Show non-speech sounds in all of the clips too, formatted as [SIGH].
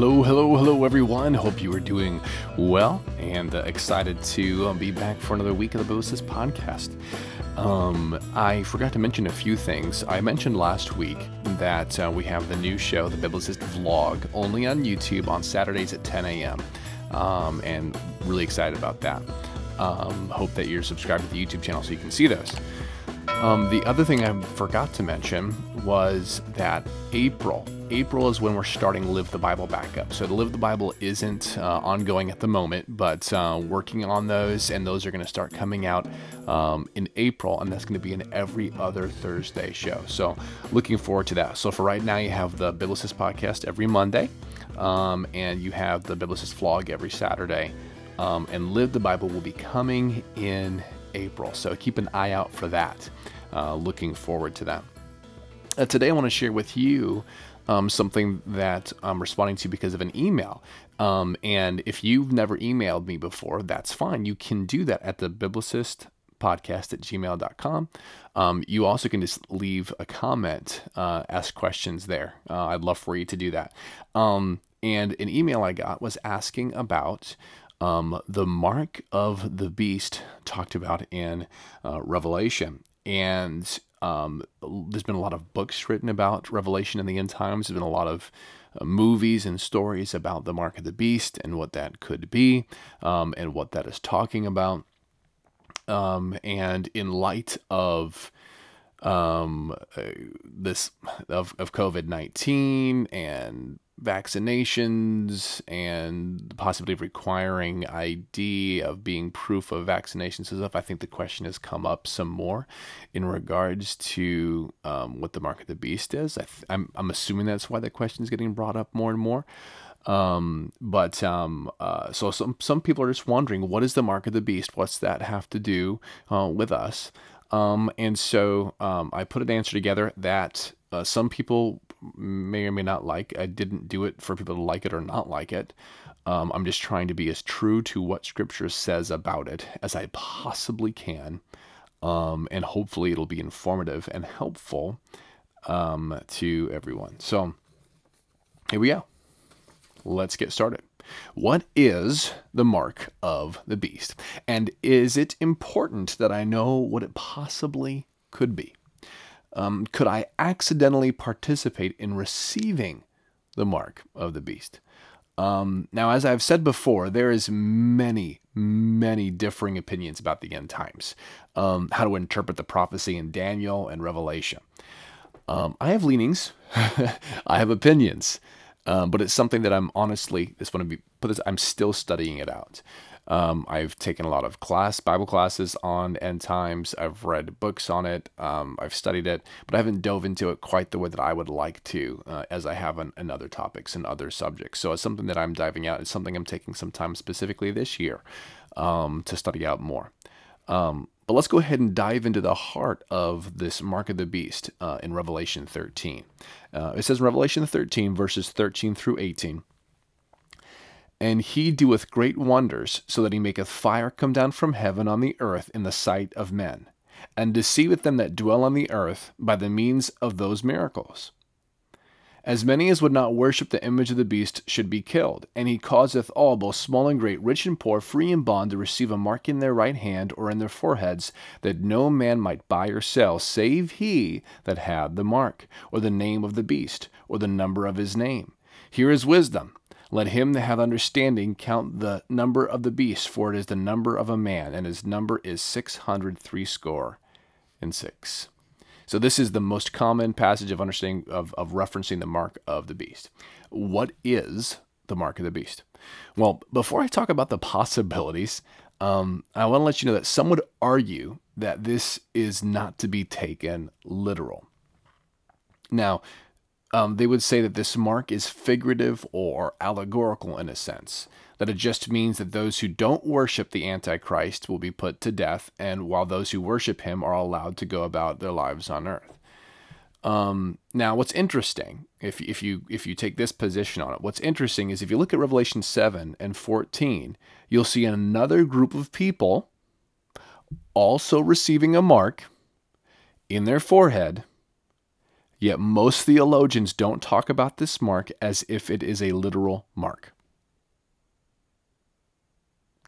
Hello, hello, hello, everyone. Hope you are doing well and uh, excited to uh, be back for another week of the Biblicist podcast. Um, I forgot to mention a few things. I mentioned last week that uh, we have the new show, the Biblicist Vlog, only on YouTube on Saturdays at 10 a.m. Um, and really excited about that. Um, hope that you're subscribed to the YouTube channel so you can see those. Um, the other thing I forgot to mention was that April. April is when we're starting Live the Bible back up. So the Live the Bible isn't uh, ongoing at the moment, but uh, working on those, and those are going to start coming out um, in April, and that's going to be an every other Thursday show. So looking forward to that. So for right now, you have the Biblicist podcast every Monday, um, and you have the Biblicist vlog every Saturday. Um, and Live the Bible will be coming in April. So keep an eye out for that. Uh, looking forward to that. Uh, today, I want to share with you um, something that I'm responding to because of an email. Um, and if you've never emailed me before, that's fine. You can do that at the biblicist podcast at gmail.com. Um, you also can just leave a comment, uh, ask questions there. Uh, I'd love for you to do that. Um, and an email I got was asking about um, the mark of the beast talked about in uh, Revelation. And um, there's been a lot of books written about Revelation in the end times. There's been a lot of uh, movies and stories about the mark of the beast and what that could be um, and what that is talking about. Um, and in light of um, uh, this of, of COVID 19 and vaccinations and the possibility of requiring ID of being proof of vaccinations and stuff, I think the question has come up some more in regards to um, what the mark of the beast is. I am I'm, I'm assuming that's why the question is getting brought up more and more. Um, but um, uh, so some some people are just wondering what is the mark of the beast? What's that have to do uh, with us? Um, and so um, I put an answer together that uh, some people may or may not like. I didn't do it for people to like it or not like it. Um, I'm just trying to be as true to what Scripture says about it as I possibly can. Um, and hopefully it'll be informative and helpful um, to everyone. So here we go. Let's get started. What is the mark of the beast? And is it important that I know what it possibly could be? Um, could I accidentally participate in receiving the mark of the beast? Um, now, as I've said before, there is many, many differing opinions about the end times, um, how to interpret the prophecy in Daniel and Revelation. Um, I have leanings, [LAUGHS] I have opinions, um, but it's something that I'm honestly, this to be put this, I'm still studying it out. Um, I've taken a lot of class Bible classes on end times. I've read books on it. Um, I've studied it, but I haven't dove into it quite the way that I would like to, uh, as I have on, in, other topics and other subjects. So it's something that I'm diving out. It's something I'm taking some time specifically this year um, to study out more. Um, but let's go ahead and dive into the heart of this mark of the beast uh, in Revelation 13. Uh, it says Revelation 13, verses 13 through 18. And he doeth great wonders, so that he maketh fire come down from heaven on the earth in the sight of men, and deceiveth them that dwell on the earth by the means of those miracles. As many as would not worship the image of the beast should be killed, and he causeth all, both small and great, rich and poor, free and bond, to receive a mark in their right hand or in their foreheads, that no man might buy or sell, save he that had the mark, or the name of the beast, or the number of his name. Here is wisdom. Let him that hath understanding count the number of the beast, for it is the number of a man, and his number is six hundred threescore and six. So this is the most common passage of understanding of, of referencing the mark of the beast. What is the mark of the beast? Well, before I talk about the [LAUGHS] possibilities, um, I want to let you know that some would argue that this is not to be taken literal. Now, um, they would say that this mark is figurative or allegorical in a sense, that it just means that those who don't worship the Antichrist will be put to death, and while those who worship him are allowed to go about their lives on earth. Um, now, what's interesting, if, if you if you take this position on it, what's interesting is if you look at Revelation seven and fourteen, you'll see another group of people also receiving a mark in their forehead Yet most theologians don't talk about this mark as if it is a literal mark.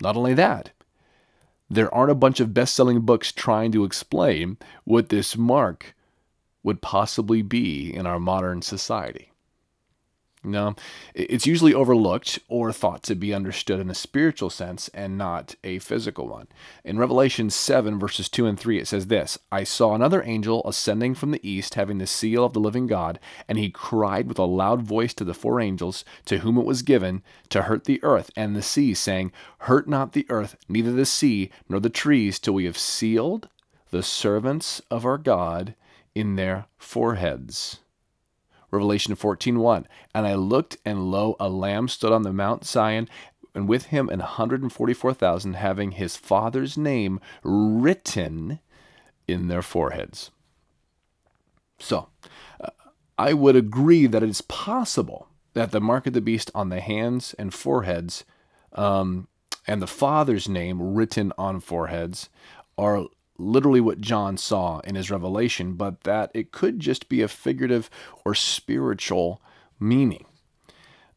Not only that, there aren't a bunch of best selling books trying to explain what this mark would possibly be in our modern society. No, it's usually overlooked or thought to be understood in a spiritual sense and not a physical one. In Revelation 7, verses 2 and 3, it says this I saw another angel ascending from the east, having the seal of the living God, and he cried with a loud voice to the four angels to whom it was given to hurt the earth and the sea, saying, Hurt not the earth, neither the sea, nor the trees, till we have sealed the servants of our God in their foreheads. Revelation 14:1. And I looked, and lo, a lamb stood on the Mount Zion, and with him an 144,000 having his father's name written in their foreheads. So, uh, I would agree that it is possible that the mark of the beast on the hands and foreheads um, and the Father's name written on foreheads are literally what John saw in his revelation, but that it could just be a figurative or spiritual meaning.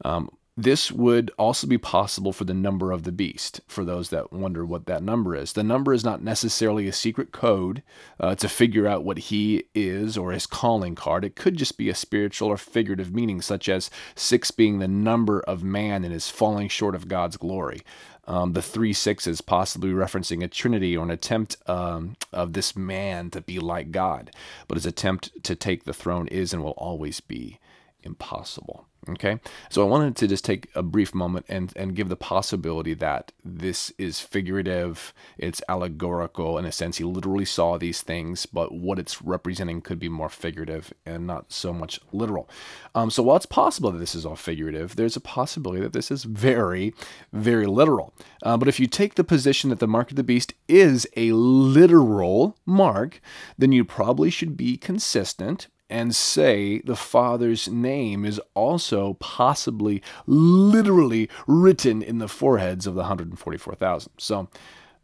Um, this would also be possible for the number of the beast, for those that wonder what that number is. The number is not necessarily a secret code uh, to figure out what he is or his calling card. It could just be a spiritual or figurative meaning, such as six being the number of man and is falling short of God's glory um, the three sixes, possibly referencing a trinity or an attempt um, of this man to be like God. But his attempt to take the throne is and will always be impossible. Okay, so I wanted to just take a brief moment and, and give the possibility that this is figurative, it's allegorical in a sense. He literally saw these things, but what it's representing could be more figurative and not so much literal. Um, so while it's possible that this is all figurative, there's a possibility that this is very, very literal. Uh, but if you take the position that the mark of the beast is a literal mark, then you probably should be consistent and say the Father's name is also possibly literally written in the foreheads of the 144,000. So,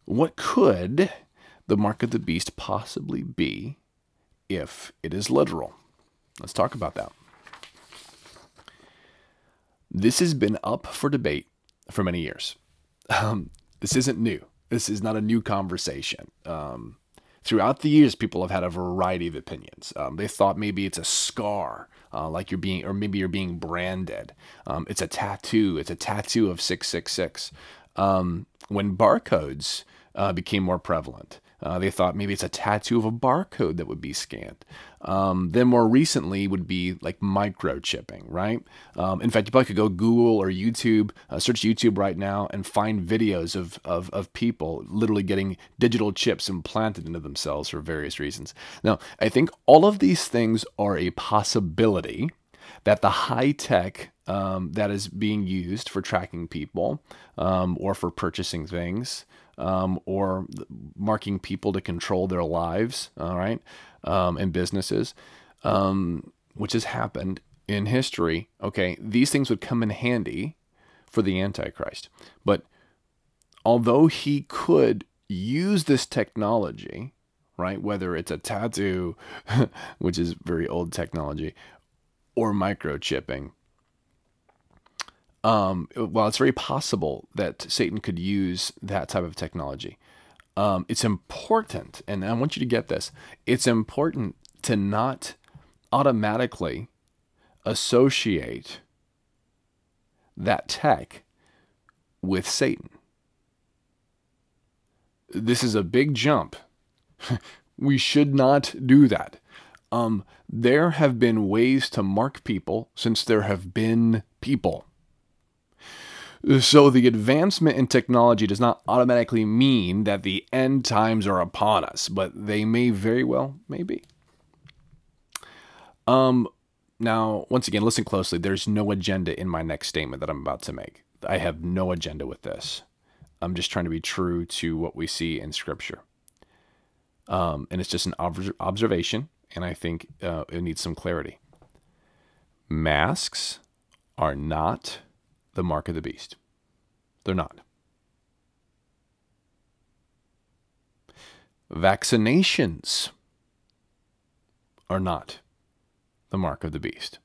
what could the mark of the beast possibly be if it is literal? Let's talk about that. This has been up for debate for many years. Um, this isn't new. This is not a new conversation. Um, throughout the years, people have had a variety of opinions. Um, they thought maybe it's a scar, uh, like you're being, or maybe you're being branded. Um, it's a tattoo. It's a tattoo of 666. Um, when barcodes uh, became more prevalent, uh, they thought maybe it's a tattoo of a barcode that would be scanned. Um, then more recently would be like microchipping, right? Um, in fact, you probably could go Google or YouTube, uh, search YouTube right now, and find videos of, of, of people literally getting digital chips implanted into themselves for various reasons. Now, I think all of these things are a possibility that the high tech um, that is being used for tracking people um, or for purchasing things um, or marking people to control their lives, all right, um, and businesses, um, which has happened in history. Okay, these things would come in handy for the Antichrist. But although he could use this technology, right, whether it's a tattoo, [LAUGHS] which is very old technology, or microchipping, um, while it's very possible that Satan could use that type of technology, um, it's important, and I want you to get this it's important to not automatically associate that tech with Satan. This is a big jump. [LAUGHS] we should not do that. Um, there have been ways to mark people since there have been people. So the advancement in technology does not automatically mean that the end times are upon us, but they may very well maybe. Um now, once again, listen closely. There's no agenda in my next statement that I'm about to make. I have no agenda with this. I'm just trying to be true to what we see in Scripture. Um, and it's just an ob- observation, and I think uh, it needs some clarity. Masks are not the mark of the beast. They're not. Vaccinations are not the mark of the beast.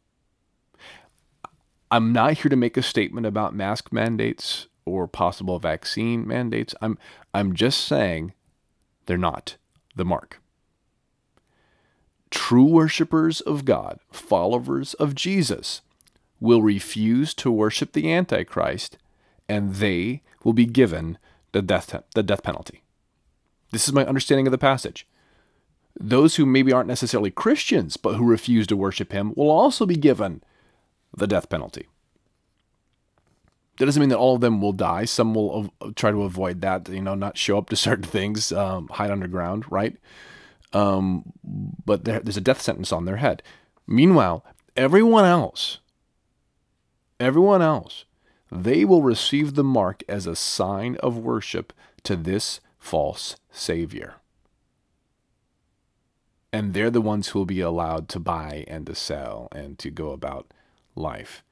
I'm not here to make a statement about mask mandates or possible vaccine mandates. I'm I'm just saying they're not the mark. True worshippers of God, followers of Jesus, will refuse to worship the Antichrist, and they will be given the death, the death penalty. This is my understanding of the passage. Those who maybe aren't necessarily Christians, but who refuse to worship him, will also be given the death penalty. That doesn't mean that all of them will die. Some will try to avoid that, you know, not show up to [LAUGHS] certain things, um, hide underground, right? Um, but there, there's a death sentence on their head. Meanwhile, everyone else, everyone else, they will receive the mark as a sign of worship to this false Savior. And they're the ones who will be allowed to buy and to sell and to go about life.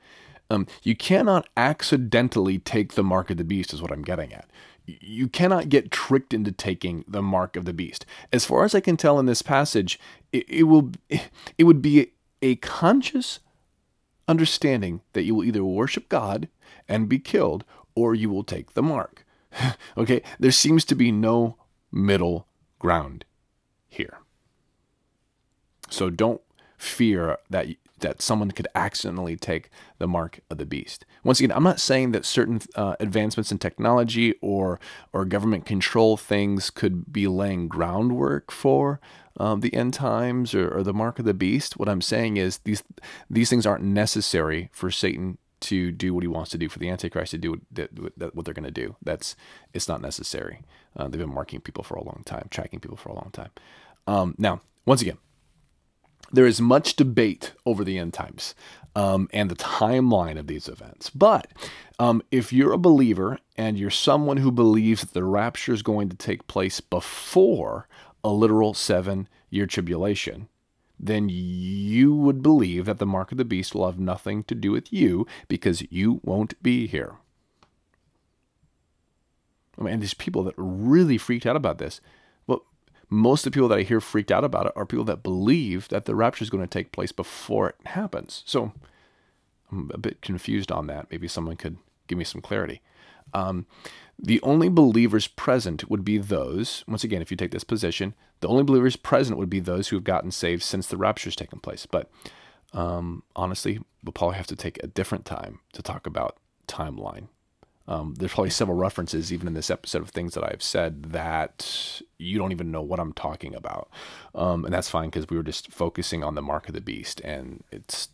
Um, you cannot accidentally take the mark of the beast, is what I'm getting at. You cannot get tricked into taking the mark of the beast. As far as I can tell in this passage, it, it will it would be a conscious understanding that you will either worship God and be killed, or you will take the mark. [LAUGHS] okay, there seems to be no middle ground here. So don't fear that that someone could accidentally take the mark of the beast. Once again, I'm not saying that certain uh, advancements in technology or or government control things could be laying groundwork for um, the end times or, or the mark of the beast. What I'm saying is these these things aren't necessary for Satan to do what he wants to do for the Antichrist to do what, what they're going to do. That's it's not necessary. Uh, they've been marking people for a long time, tracking people for a long time. Um, now, once again, there is much debate over the end times um, and the timeline of these events. But um, if you're a believer and you're someone who believes that the rapture is going to take place before a literal seven year tribulation, then you would believe that the mark of the beast will have nothing to do with you because you won't be here. I mean, there's people that are really freaked out about this But most of the people that I hear freaked out about it are people that believe that the rapture is going to take place before it happens. So I'm a bit confused on that. Maybe someone could give me some clarity. Um, the only believers present would be those, once again, if you take this position, the only believers present would be those who have gotten saved since the rapture has taken place. But um, honestly, we'll probably have to take a different time to talk about timeline um, there's probably several references, even in this episode, of things that I've said that you don't even know what I'm talking about. Um, and that's fine because we were just focusing on the mark of the beast. And it's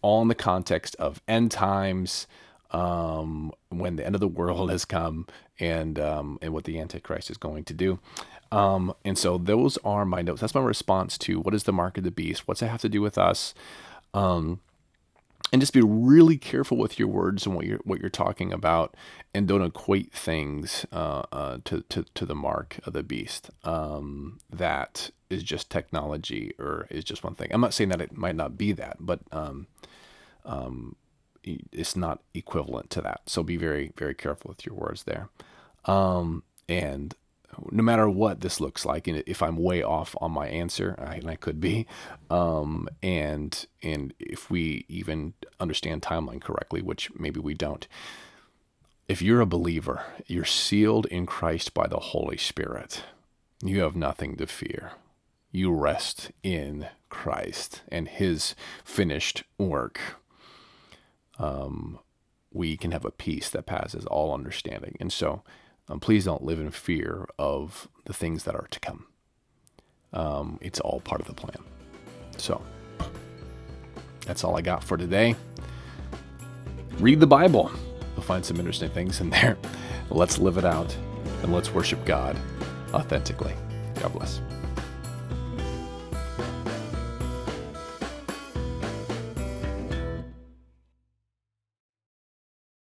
all in the context of end times, um, when the end of the world has come, and, um, and what the Antichrist is going to do. Um, and so those are my notes. That's my response to what is the mark of the beast? What's it have to do with us? Um, and just be really careful with your words and what you're what you're talking about, and don't equate things uh, uh, to, to to the mark of the beast. Um, that is just technology or is just one thing. I'm not saying that it might not be that, but um, um, it's not equivalent to that. So be very very careful with your words there. Um, and no matter what this looks like, and if I'm way off on my answer, and I could be, um, and and if we even understand timeline correctly, which maybe we don't, if you're a believer, you're sealed in Christ by the Holy Spirit. You have nothing to fear. You rest in Christ and His finished work. Um, we can have a peace that passes all understanding, and so um, please don't live in fear of the things that are to come. Um, it's all part of the plan. So, that's all I got for today. Read the Bible. You'll find some interesting things in there. [LAUGHS] Let's live it out and let's worship God authentically. God bless.